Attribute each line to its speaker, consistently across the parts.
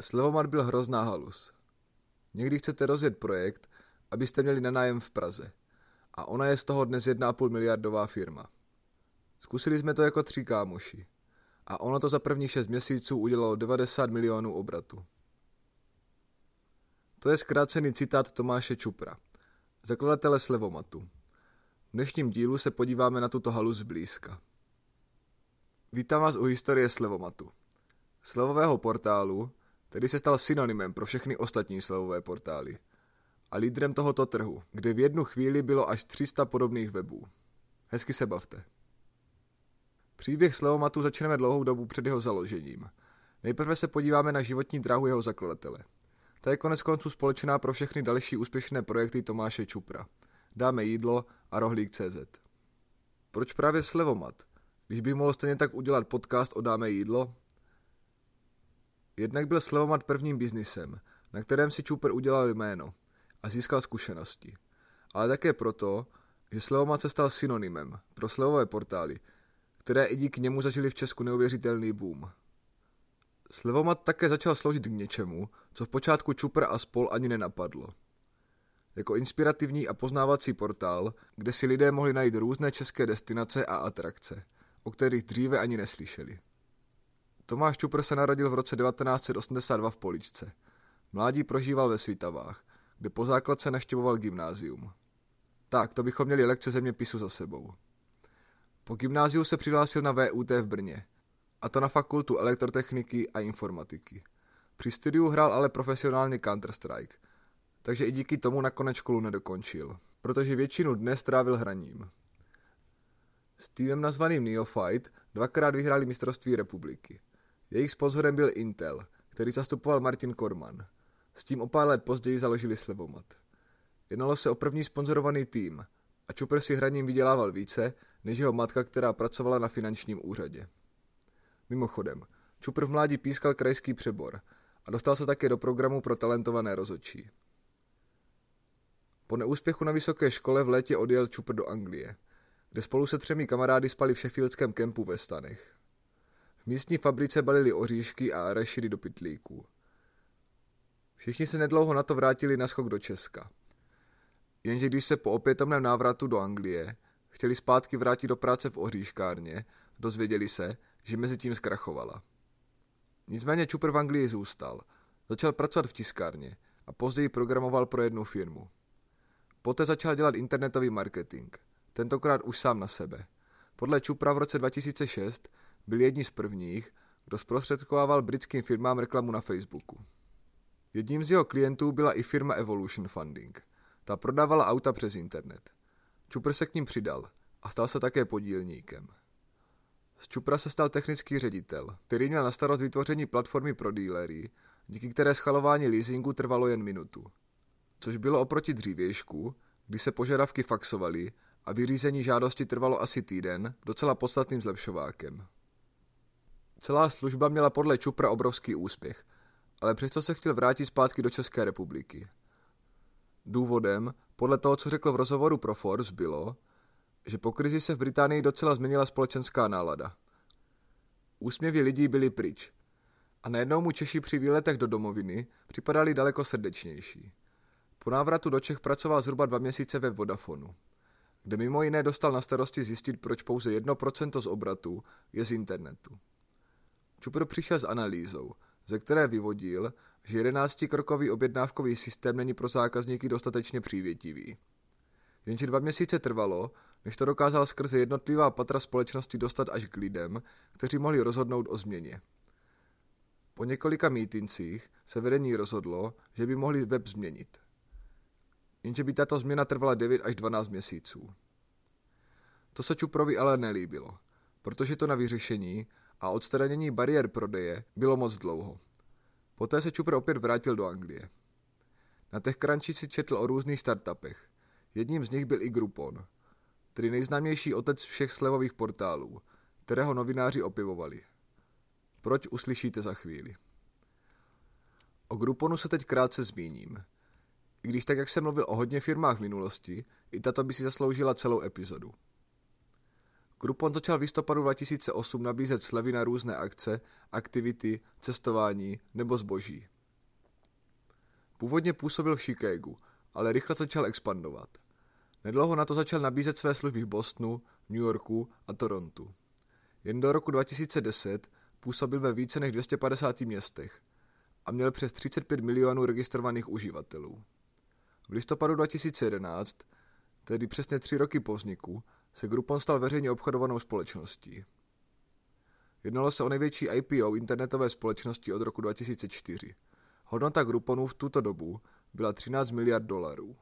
Speaker 1: Slevomat byl hrozná halus. Někdy chcete rozjet projekt, abyste měli na nájem v Praze. A ona je z toho dnes 1,5 miliardová firma. Zkusili jsme to jako tři kámoši. A ono to za první šest měsíců udělalo 90 milionů obratu. To je zkrácený citát Tomáše Čupra, zakladatele Slevomatu. V dnešním dílu se podíváme na tuto halu zblízka. Vítám vás u historie Slevomatu. Slevového portálu, který se stal synonymem pro všechny ostatní slevové portály. A lídrem tohoto trhu, kde v jednu chvíli bylo až 300 podobných webů. Hezky se bavte. Příběh Slevomatu začneme dlouhou dobu před jeho založením. Nejprve se podíváme na životní dráhu jeho zakladatele. Ta je konec konců společná pro všechny další úspěšné projekty Tomáše Čupra. Dáme jídlo a rohlík CZ. Proč právě Slevomat? Když by mohl stejně tak udělat podcast o Dáme jídlo? Jednak byl Slevomat prvním biznisem, na kterém si Čupr udělal jméno a získal zkušenosti. Ale také proto, že Slevomat se stal synonymem pro slevové portály, které i díky němu zažili v Česku neuvěřitelný boom. Slevomat také začal sloužit k něčemu, co v počátku Čupr a spol ani nenapadlo. Jako inspirativní a poznávací portál, kde si lidé mohli najít různé české destinace a atrakce, o kterých dříve ani neslyšeli. Tomáš Čupr se narodil v roce 1982 v Poličce. Mládí prožíval ve Svitavách, kde po základce naštěvoval gymnázium. Tak, to bychom měli lekce zeměpisu za sebou. Po gymnáziu se přihlásil na VUT v Brně, a to na fakultu elektrotechniky a informatiky. Při studiu hrál ale profesionálně Counter-Strike, takže i díky tomu nakonec školu nedokončil, protože většinu dne strávil hraním. S týmem nazvaným Neophyte dvakrát vyhráli mistrovství republiky. Jejich sponzorem byl Intel, který zastupoval Martin Korman. S tím o pár let později založili Slevomat. Jednalo se o první sponzorovaný tým a Čupr si hraním vydělával více než jeho matka, která pracovala na finančním úřadě. Mimochodem, Čupr v mládí pískal krajský přebor a dostal se také do programu pro talentované rozočí. Po neúspěchu na vysoké škole v létě odjel Čupr do Anglie, kde spolu se třemi kamarády spali v Sheffieldském kempu ve Stanech. V místní fabrice balili oříšky a arašidy do pytlíků. Všichni se nedlouho na to vrátili na skok do Česka. Jenže když se po opětovném návratu do Anglie chtěli zpátky vrátit do práce v oříškárně, dozvěděli se, že mezi tím zkrachovala. Nicméně Čupr v Anglii zůstal. Začal pracovat v tiskárně a později programoval pro jednu firmu. Poté začal dělat internetový marketing, tentokrát už sám na sebe. Podle Čupra v roce 2006 byl jedním z prvních, kdo zprostředkovával britským firmám reklamu na Facebooku. Jedním z jeho klientů byla i firma Evolution Funding. Ta prodávala auta přes internet. Čupr se k ním přidal a stal se také podílníkem. Z Čupra se stal technický ředitel, který měl na starost vytvoření platformy pro dílery, díky které schalování leasingu trvalo jen minutu. Což bylo oproti dřívějšku, kdy se požadavky faxovaly a vyřízení žádosti trvalo asi týden, docela podstatným zlepšovákem. Celá služba měla podle Čupra obrovský úspěch, ale přesto se chtěl vrátit zpátky do České republiky. Důvodem, podle toho, co řekl v rozhovoru pro Forbes, bylo, že po krizi se v Británii docela změnila společenská nálada. Úsměvy lidí byly pryč. A najednou mu Češi při výletech do domoviny připadali daleko srdečnější. Po návratu do Čech pracoval zhruba dva měsíce ve Vodafonu, kde mimo jiné dostal na starosti zjistit, proč pouze 1% z obratu je z internetu. Čupr přišel s analýzou, ze které vyvodil, že 11-krokový objednávkový systém není pro zákazníky dostatečně přívětivý. Jenže dva měsíce trvalo, než to dokázal skrze jednotlivá patra společnosti dostat až k lidem, kteří mohli rozhodnout o změně. Po několika mítincích se vedení rozhodlo, že by mohli web změnit. Jenže by tato změna trvala 9 až 12 měsíců. To se Čuprovi ale nelíbilo, protože to na vyřešení a odstranění bariér prodeje bylo moc dlouho. Poté se Čupr opět vrátil do Anglie. Na TechCrunchi si četl o různých startupech. Jedním z nich byl i Groupon, tedy nejznámější otec všech slevových portálů, kterého novináři opivovali. Proč uslyšíte za chvíli. O Grouponu se teď krátce zmíním. I když tak, jak jsem mluvil o hodně firmách v minulosti, i tato by si zasloužila celou epizodu. Groupon začal v listopadu 2008 nabízet slevy na různé akce, aktivity, cestování nebo zboží. Původně působil v Chicagu, ale rychle začal expandovat. Nedlouho na to začal nabízet své služby v Bostonu, New Yorku a Torontu. Jen do roku 2010 působil ve více než 250 městech a měl přes 35 milionů registrovaných uživatelů. V listopadu 2011, tedy přesně tři roky po vzniku, se Groupon stal veřejně obchodovanou společností. Jednalo se o největší IPO internetové společnosti od roku 2004. Hodnota Grouponu v tuto dobu byla 13 miliard dolarů.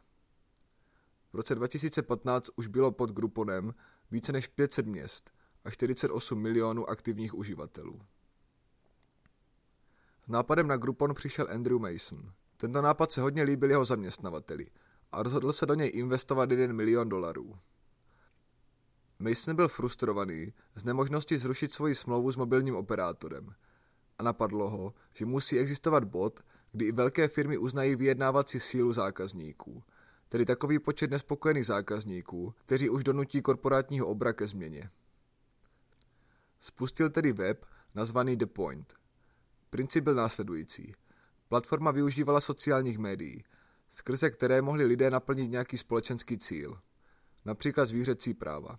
Speaker 1: V roce 2015 už bylo pod Grouponem více než 500 měst a 48 milionů aktivních uživatelů. S nápadem na Groupon přišel Andrew Mason. Tento nápad se hodně líbil jeho zaměstnavateli a rozhodl se do něj investovat 1 milion dolarů. Mason byl frustrovaný z nemožnosti zrušit svoji smlouvu s mobilním operátorem a napadlo ho, že musí existovat bod, kdy i velké firmy uznají vyjednávací sílu zákazníků, tedy takový počet nespokojených zákazníků, kteří už donutí korporátního obra ke změně. Spustil tedy web nazvaný The Point. Princip byl následující. Platforma využívala sociálních médií, skrze které mohli lidé naplnit nějaký společenský cíl, například zvířecí práva.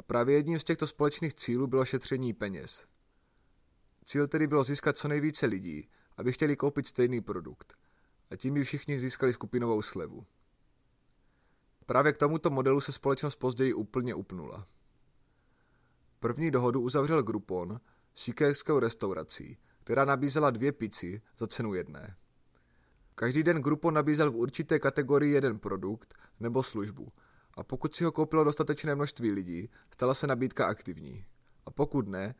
Speaker 1: A právě jedním z těchto společných cílů bylo šetření peněz. Cíl tedy bylo získat co nejvíce lidí, aby chtěli koupit stejný produkt. A tím by všichni získali skupinovou slevu. Právě k tomuto modelu se společnost později úplně upnula. První dohodu uzavřel Groupon s šikérskou restaurací, která nabízela dvě pici za cenu jedné. Každý den Groupon nabízel v určité kategorii jeden produkt nebo službu a pokud si ho koupilo dostatečné množství lidí, stala se nabídka aktivní. A pokud ne,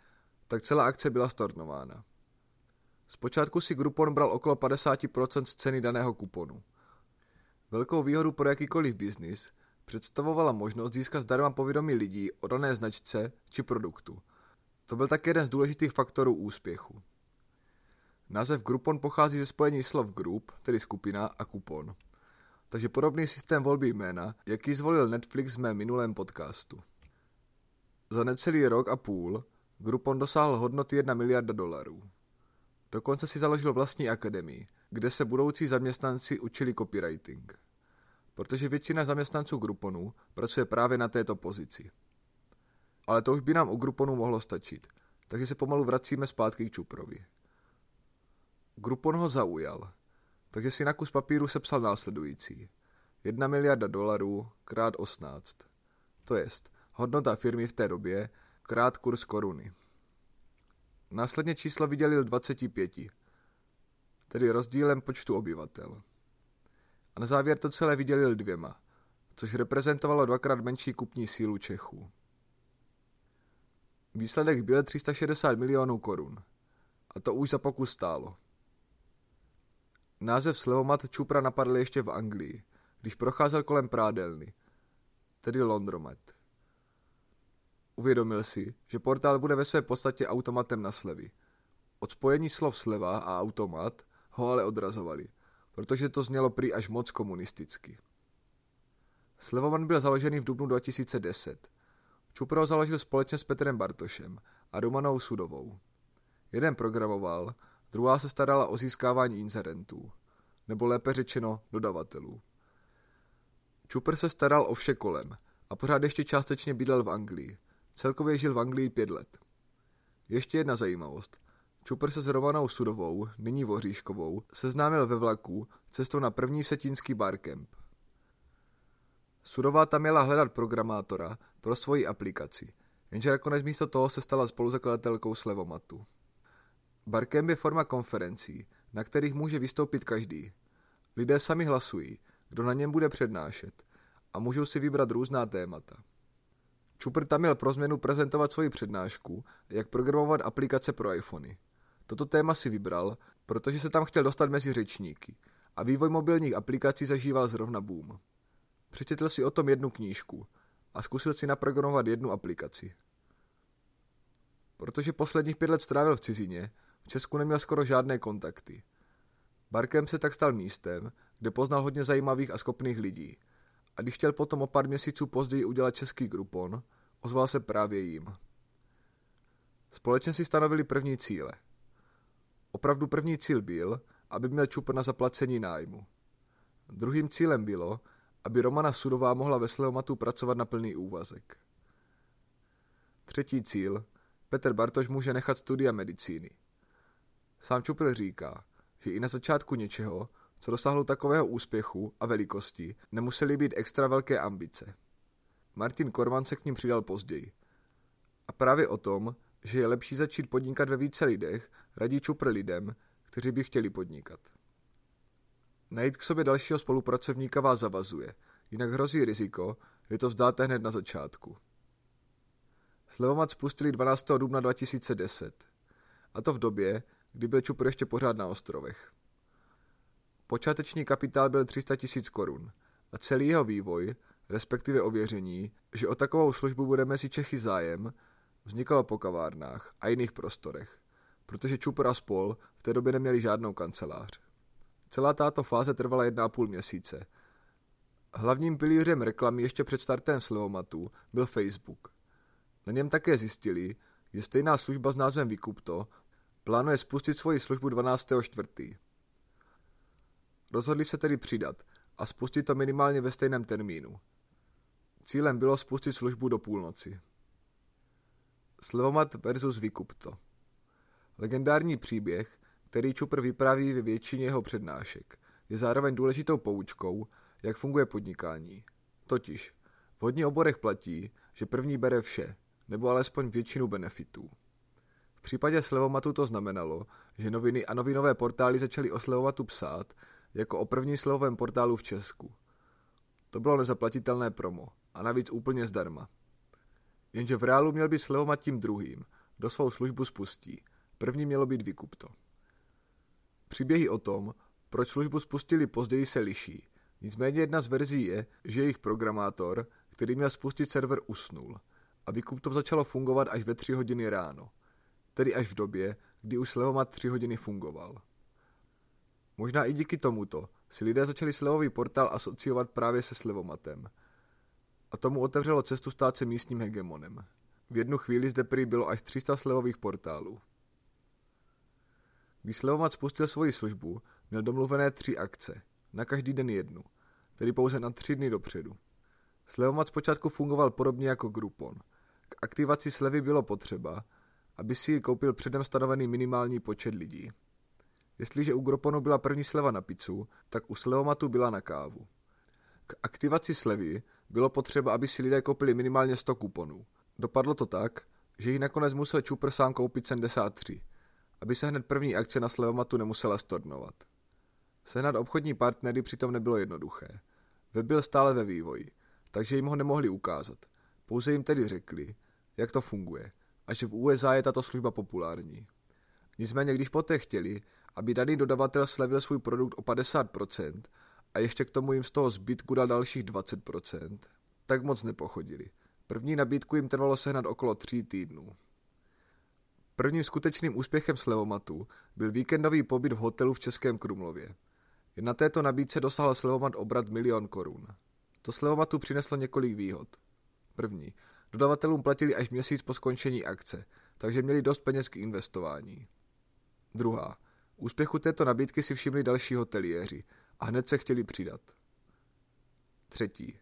Speaker 1: tak celá akce byla stornována. Zpočátku si Groupon bral okolo 50% z ceny daného kuponu. Velkou výhodu pro jakýkoliv biznis představovala možnost získat zdarma povědomí lidí o dané značce či produktu. To byl také jeden z důležitých faktorů úspěchu. Název Groupon pochází ze spojení slov group, tedy skupina, a kupon. Takže podobný systém volby jména, jaký zvolil Netflix v mém minulém podcastu. Za necelý rok a půl Groupon dosáhl hodnoty 1 miliarda dolarů. Dokonce si založil vlastní akademii, kde se budoucí zaměstnanci učili copywriting. Protože většina zaměstnanců Grouponu pracuje právě na této pozici. Ale to už by nám u Grouponu mohlo stačit, takže se pomalu vracíme zpátky k Čuprovi. Groupon ho zaujal, takže si na kus papíru sepsal následující. 1 miliarda dolarů krát 18. To jest, hodnota firmy v té době krát kurz koruny. Následně číslo vydělil 25, tedy rozdílem počtu obyvatel. A na závěr to celé vydělil dvěma, což reprezentovalo dvakrát menší kupní sílu Čechů. Výsledek byl 360 milionů korun. A to už za pokus stálo. Název slevomat Čupra napadl ještě v Anglii, když procházel kolem prádelny, tedy Londromat. Uvědomil si, že portál bude ve své podstatě automatem na slevy. Od spojení slov sleva a automat ho ale odrazovali, protože to znělo prý až moc komunisticky. Slevoman byl založený v dubnu 2010. Čupro založil společně s Petrem Bartošem a Romanou Sudovou. Jeden programoval, druhá se starala o získávání inzerentů, nebo lépe řečeno dodavatelů. Čupr se staral o vše kolem a pořád ještě částečně bydlel v Anglii. Celkově žil v Anglii pět let. Ještě jedna zajímavost. Čupr se s Romanou Sudovou, nyní Voříškovou, seznámil ve vlaku cestou na první setínský barcamp. Sudová tam měla hledat programátora pro svoji aplikaci, jenže nakonec místo toho se stala spoluzakladatelkou Slevomatu. Barcamp je forma konferencí, na kterých může vystoupit každý. Lidé sami hlasují, kdo na něm bude přednášet a můžou si vybrat různá témata. Čupr tam měl pro změnu prezentovat svoji přednášku, jak programovat aplikace pro iPhony. Toto téma si vybral, protože se tam chtěl dostat mezi řečníky a vývoj mobilních aplikací zažíval zrovna boom. Přečetl si o tom jednu knížku a zkusil si naprogramovat jednu aplikaci. Protože posledních pět let strávil v cizině, Česku neměl skoro žádné kontakty. Barkem se tak stal místem, kde poznal hodně zajímavých a schopných lidí. A když chtěl potom o pár měsíců později udělat český Groupon, ozval se právě jim. Společně si stanovili první cíle. Opravdu první cíl byl, aby měl Čupr na zaplacení nájmu. Druhým cílem bylo, aby Romana Sudová mohla ve Sleomatu pracovat na plný úvazek. Třetí cíl, Petr Bartoš může nechat studia medicíny. Sám Čupr říká, že i na začátku něčeho, co dosáhlo takového úspěchu a velikosti, nemuseli být extra velké ambice. Martin Korman se k ním přidal později. A právě o tom, že je lepší začít podnikat ve více lidech, radí Čupr lidem, kteří by chtěli podnikat. Najít k sobě dalšího spolupracovníka vás zavazuje, jinak hrozí riziko, že to vzdáte hned na začátku. Slevomat spustili 12. dubna 2010. A to v době, kdy byl Čupr ještě pořád na ostrovech. Počáteční kapitál byl 300 tisíc korun a celý jeho vývoj, respektive ověření, že o takovou službu bude mezi Čechy zájem, vznikalo po kavárnách a jiných prostorech, protože Čupr a spol v té době neměli žádnou kancelář. Celá tato fáze trvala jedna a půl měsíce. Hlavním pilířem reklamy ještě před startem Slevomatu byl Facebook. Na něm také zjistili, že stejná služba s názvem Vykupto plánuje spustit svoji službu 12.4. Rozhodli se tedy přidat a spustit to minimálně ve stejném termínu. Cílem bylo spustit službu do půlnoci. Slevomat versus Vykupto Legendární příběh, který Čupr vypráví ve většině jeho přednášek, je zároveň důležitou poučkou, jak funguje podnikání. Totiž, v hodně oborech platí, že první bere vše, nebo alespoň většinu benefitů. V případě Slevomatu to znamenalo, že noviny a novinové portály začaly o Slevomatu psát jako o prvním slevovém portálu v Česku. To bylo nezaplatitelné promo a navíc úplně zdarma. Jenže v reálu měl být Slevomat tím druhým, kdo svou službu spustí. První mělo být vykupto. Příběhy o tom, proč službu spustili později se liší. Nicméně jedna z verzí je, že jejich programátor, který měl spustit server, usnul a vykupto začalo fungovat až ve tři hodiny ráno. Tedy až v době, kdy už Slevomat tři hodiny fungoval. Možná i díky tomuto si lidé začali slevový portál asociovat právě se Slevomatem. A tomu otevřelo cestu stát se místním hegemonem. V jednu chvíli zde prý bylo až 300 slevových portálů. Když Slevomat spustil svoji službu, měl domluvené tři akce, na každý den jednu, tedy pouze na tři dny dopředu. Slevomat zpočátku fungoval podobně jako Groupon. K aktivaci slevy bylo potřeba, aby si ji koupil předem stanovený minimální počet lidí. Jestliže u Grouponu byla první sleva na pizzu, tak u Slevomatu byla na kávu. K aktivaci slevy bylo potřeba, aby si lidé koupili minimálně 100 kuponů. Dopadlo to tak, že jich nakonec musel Čupr sám koupit 73 aby se hned první akce na Slevomatu nemusela stornovat. Sehnat obchodní partnery přitom nebylo jednoduché. Web byl stále ve vývoji, takže jim ho nemohli ukázat. Pouze jim tedy řekli, jak to funguje a že v USA je tato služba populární. Nicméně, když poté chtěli, aby daný dodavatel slevil svůj produkt o 50% a ještě k tomu jim z toho zbytku dal dalších 20%, tak moc nepochodili. První nabídku jim trvalo sehnat okolo tří týdnů. Prvním skutečným úspěchem Slevomatu byl víkendový pobyt v hotelu v Českém Krumlově. Na této nabídce dosáhl Slevomat obrat milion korun. To Slevomatu přineslo několik výhod. První. Dodavatelům platili až měsíc po skončení akce, takže měli dost peněz k investování. Druhá. Úspěchu této nabídky si všimli další hoteliéři a hned se chtěli přidat. Třetí.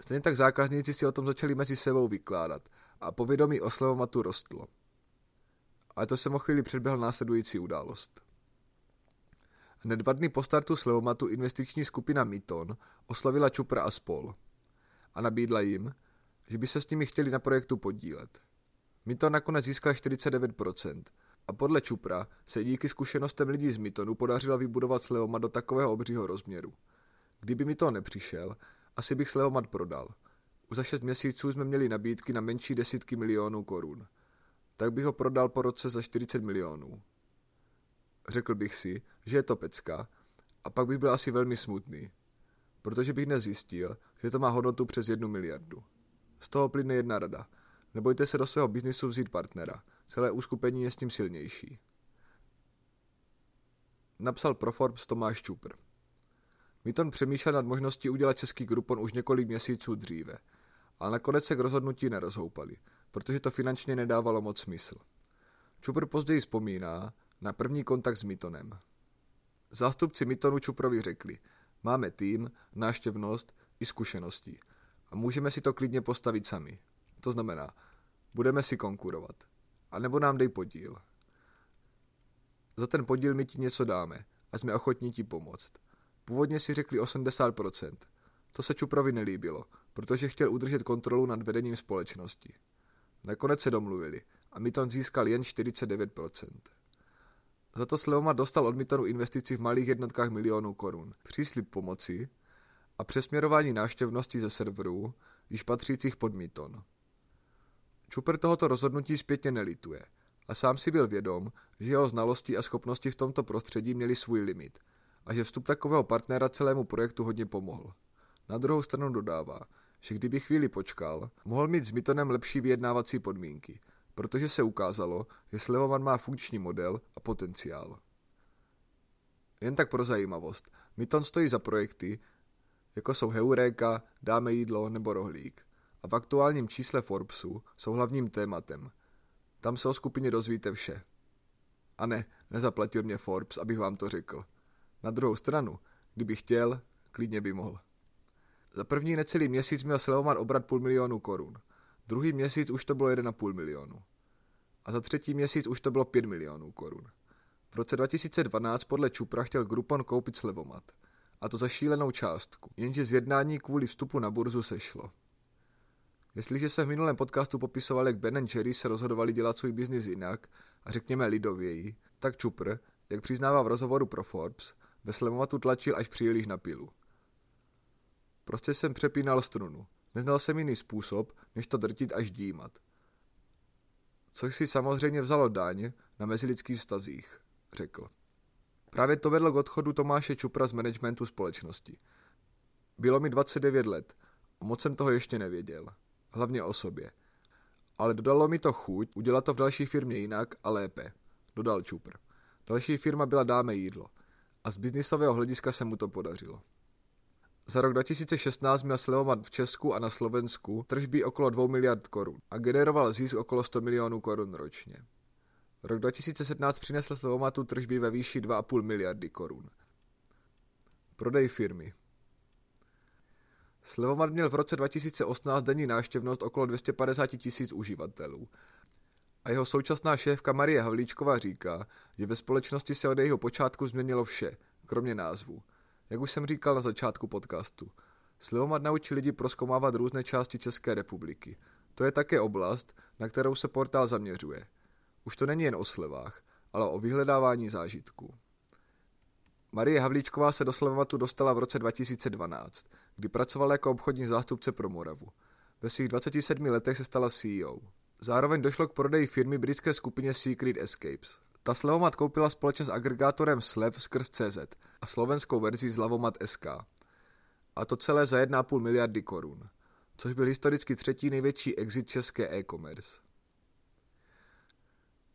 Speaker 1: Stejně tak zákazníci si o tom začali mezi sebou vykládat a povědomí o Slevomatu rostlo ale to jsem o chvíli předběhl následující událost. Hned dva dny po startu Slevomatu investiční skupina Miton oslavila Čupra a spol a nabídla jim, že by se s nimi chtěli na projektu podílet. Miton nakonec získal 49% a podle Čupra se díky zkušenostem lidí z Mitonu podařilo vybudovat Slevomat do takového obřího rozměru. Kdyby mi to nepřišel, asi bych Slevomat prodal. Už za 6 měsíců jsme měli nabídky na menší desítky milionů korun tak bych ho prodal po roce za 40 milionů. Řekl bych si, že je to pecka, a pak bych byl asi velmi smutný, protože bych dnes zjistil, že to má hodnotu přes jednu miliardu. Z toho plyne jedna rada. Nebojte se do svého biznisu vzít partnera. Celé uskupení je s tím silnější. Napsal pro Forbes Tomáš Čupr. Miton přemýšlel nad možností udělat český Groupon už několik měsíců dříve, ale nakonec se k rozhodnutí nerozhoupali, protože to finančně nedávalo moc smysl. Čupr později vzpomíná na první kontakt s Mitonem. Zástupci Mitonu Čuprovi řekli, máme tým, náštěvnost i zkušenosti a můžeme si to klidně postavit sami. To znamená, budeme si konkurovat. A nebo nám dej podíl. Za ten podíl my ti něco dáme a jsme ochotní ti pomoct. Původně si řekli 80%. To se Čuprovi nelíbilo, protože chtěl udržet kontrolu nad vedením společnosti. Nakonec se domluvili a Miton získal jen 49%. Za to Sleomat dostal od Mitonu investici v malých jednotkách milionů korun, příslip pomoci přesměrování náštěvnosti ze serverů, již patřících pod Miton. Čuper tohoto rozhodnutí zpětně nelituje a sám si byl vědom, že jeho znalosti a schopnosti v tomto prostředí měly svůj limit a že vstup takového partnera celému projektu hodně pomohl. Na druhou stranu dodává, že kdyby chvíli počkal, mohl mít s Mitonem lepší vyjednávací podmínky, protože se ukázalo, že Slevoman má funkční model a potenciál. Jen tak pro zajímavost, Miton stojí za projekty, jako jsou Heureka, Dáme jídlo nebo Rohlík a v aktuálním čísle Forbesu jsou hlavním tématem. Tam se o skupině dozvíte vše. A ne, nezaplatil mě Forbes, abych vám to řekl. Na druhou stranu, kdyby chtěl, klidně by mohl. Za první necelý měsíc měl Sleoman obrat půl milionu korun. Druhý měsíc už to bylo 1,5 milionu. A za třetí měsíc už to bylo 5 milionů korun. V roce 2012 podle Čupra chtěl Groupon koupit Slevomat. A to za šílenou částku, jenže z jednání kvůli vstupu na burzu sešlo. Jestliže se v minulém podcastu popisovali, jak Ben Jerry se rozhodovali dělat svůj biznis jinak a řekněme lidověji, tak Čupr, jak přiznává v rozhovoru pro Forbes, ve Slevomatu tlačil až příliš na pilu. Prostě jsem přepínal strunu. Neznal jsem jiný způsob, než to drtit až dímat. Což si samozřejmě vzalo daň na mezilidských vztazích, řekl. Právě to vedlo k odchodu Tomáše Čupra z managementu společnosti. Bylo mi 29 let a moc jsem toho ještě nevěděl. Hlavně o sobě. Ale dodalo mi to chuť udělat to v další firmě jinak a lépe, dodal Čupr. Další firma byla Dáme jídlo a z biznisového hlediska se mu to podařilo. Za rok 2016 měl Slevomat v Česku a na Slovensku tržby okolo 2 miliard korun a generoval zisk okolo 100 milionů korun ročně. Rok 2017 přinesl Slevomatu tržby ve výši 2,5 miliardy korun. Prodej firmy Slevomat měl v roce 2018 denní náštěvnost okolo 250 tisíc uživatelů. A jeho současná šéfka Marie Havlíčková říká, že ve společnosti se od jejího počátku změnilo vše, kromě názvu – jak už jsem říkal na začátku podcastu, Slivomat naučí lidi proskomávat různé části České republiky. To je také oblast, na kterou se portál zaměřuje. Už to není jen o slevách, ale o vyhledávání zážitků. Marie Havlíčková se do Slevomatu dostala v roce 2012, kdy pracovala jako obchodní zástupce pro Moravu. Ve svých 27 letech se stala CEO. Zároveň došlo k prodeji firmy britské skupině Secret Escapes. Ta Slevomat koupila společně s agregátorem Slev skrz CZ a slovenskou verzi z Lavomat SK. A to celé za 1,5 miliardy korun, což byl historicky třetí největší exit české e-commerce.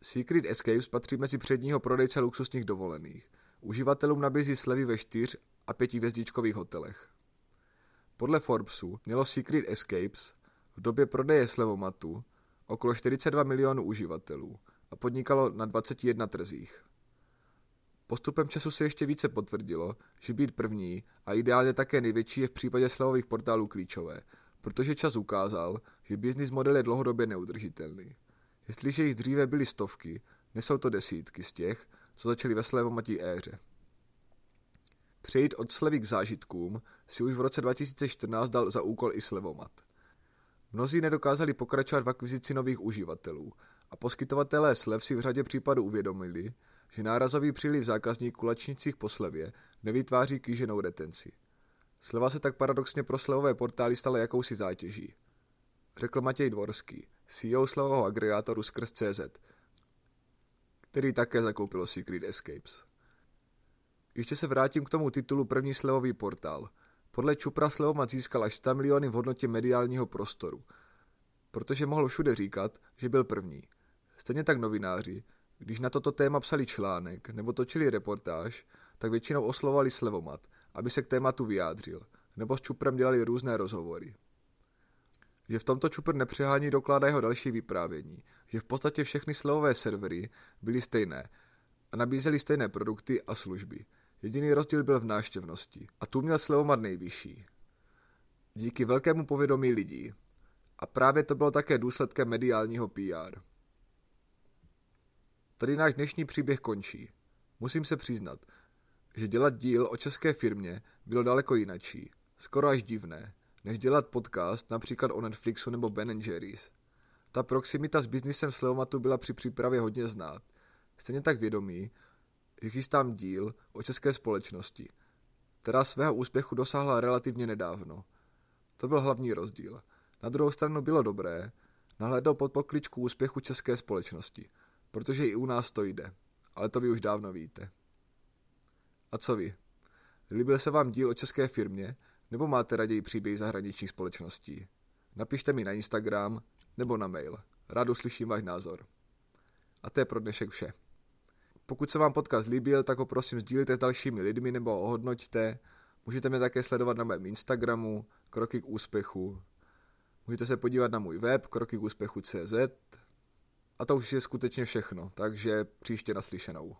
Speaker 1: Secret Escapes patří mezi předního prodejce luxusních dovolených. Uživatelům nabízí slevy ve čtyř a pětivězdičkových hotelech. Podle Forbesu mělo Secret Escapes v době prodeje slevomatu okolo 42 milionů uživatelů a podnikalo na 21 trzích. Postupem času se ještě více potvrdilo, že být první a ideálně také největší je v případě slevových portálů klíčové, protože čas ukázal, že business model je dlouhodobě neudržitelný. Jestliže jich dříve byly stovky, nesou to desítky z těch, co začaly ve slevomatí éře. Přejít od slevy k zážitkům si už v roce 2014 dal za úkol i slevomat. Mnozí nedokázali pokračovat v akvizici nových uživatelů a poskytovatelé slev si v řadě případů uvědomili, že nárazový příliv zákazníků lačnicích po slevě nevytváří kýženou retenci. Sleva se tak paradoxně pro slevové portály stala jakousi zátěží. Řekl Matěj Dvorský, CEO slevového agregátoru skrz CZ, který také zakoupilo Secret Escapes. Ještě se vrátím k tomu titulu první slevový portál. Podle Čupra Slevomat získal až 100 miliony v hodnotě mediálního prostoru, protože mohl všude říkat, že byl první. Stejně tak novináři, když na toto téma psali článek nebo točili reportáž, tak většinou oslovali Slevomat, aby se k tématu vyjádřil, nebo s Čuprem dělali různé rozhovory. Že v tomto Čupr nepřehání dokládá jeho další vyprávění, že v podstatě všechny slevové servery byly stejné a nabízely stejné produkty a služby. Jediný rozdíl byl v náštěvnosti a tu měl Slevomat nejvyšší. Díky velkému povědomí lidí. A právě to bylo také důsledkem mediálního PR. Tady náš dnešní příběh končí. Musím se přiznat, že dělat díl o české firmě bylo daleko jinačí, skoro až divné, než dělat podcast například o Netflixu nebo Ben Jerry's. Ta proximita s biznisem Slevomatu byla při přípravě hodně znát. Stejně tak vědomí, že chystám díl o české společnosti, která svého úspěchu dosáhla relativně nedávno. To byl hlavní rozdíl. Na druhou stranu bylo dobré nahlédnout pod pokličku úspěchu české společnosti, protože i u nás to jde, ale to vy už dávno víte. A co vy? Líbil se vám díl o české firmě, nebo máte raději příběh zahraničních společností? Napište mi na Instagram nebo na mail. Rád uslyším váš názor. A to je pro dnešek vše. Pokud se vám podcast líbil, tak ho prosím sdílíte s dalšími lidmi nebo ohodnoťte. Můžete mě také sledovat na mém Instagramu, kroky k úspěchu. Můžete se podívat na můj web, kroky k úspěchu CZ. A to už je skutečně všechno, takže příště naslyšenou.